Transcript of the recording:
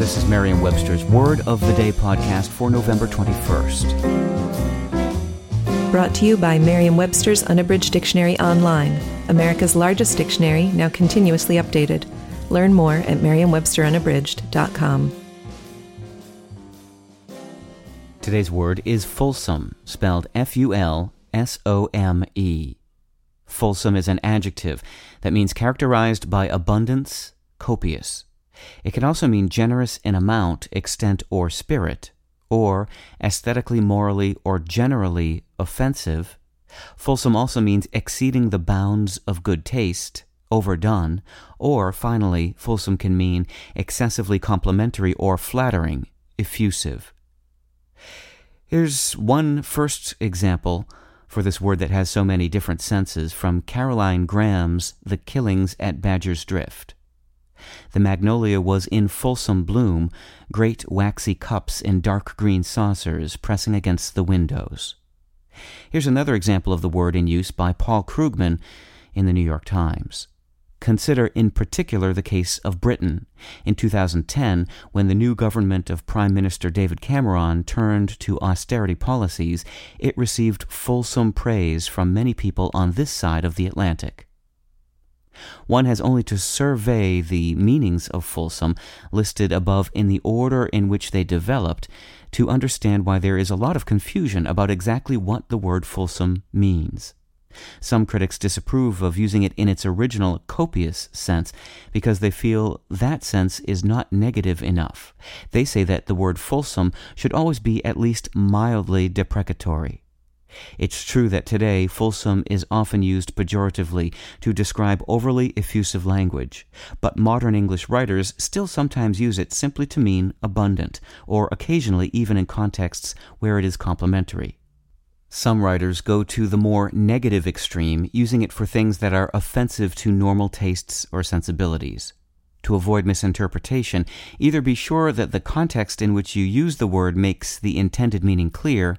This is Merriam-Webster's Word of the Day podcast for November 21st. Brought to you by Merriam Webster's Unabridged Dictionary Online, America's largest dictionary, now continuously updated. Learn more at merriam-websterunabridged.com. Today's word is fulsome, spelled F U L S O M E. Fulsome is an adjective that means characterized by abundance, copious. It can also mean generous in amount, extent, or spirit or aesthetically, morally, or generally offensive. Fulsome also means exceeding the bounds of good taste, overdone, or finally, fulsome can mean excessively complimentary or flattering, effusive. Here's one first example for this word that has so many different senses from Caroline Graham's The Killings at Badger's Drift. The magnolia was in fulsome bloom, great waxy cups in dark green saucers pressing against the windows. Here's another example of the word in use by Paul Krugman in the New York Times. Consider in particular the case of Britain. In 2010, when the new government of Prime Minister David Cameron turned to austerity policies, it received fulsome praise from many people on this side of the Atlantic. One has only to survey the meanings of fulsome listed above in the order in which they developed to understand why there is a lot of confusion about exactly what the word fulsome means. Some critics disapprove of using it in its original copious sense because they feel that sense is not negative enough. They say that the word fulsome should always be at least mildly deprecatory. It's true that today fulsome is often used pejoratively to describe overly effusive language, but modern English writers still sometimes use it simply to mean abundant, or occasionally even in contexts where it is complimentary. Some writers go to the more negative extreme, using it for things that are offensive to normal tastes or sensibilities. To avoid misinterpretation, either be sure that the context in which you use the word makes the intended meaning clear,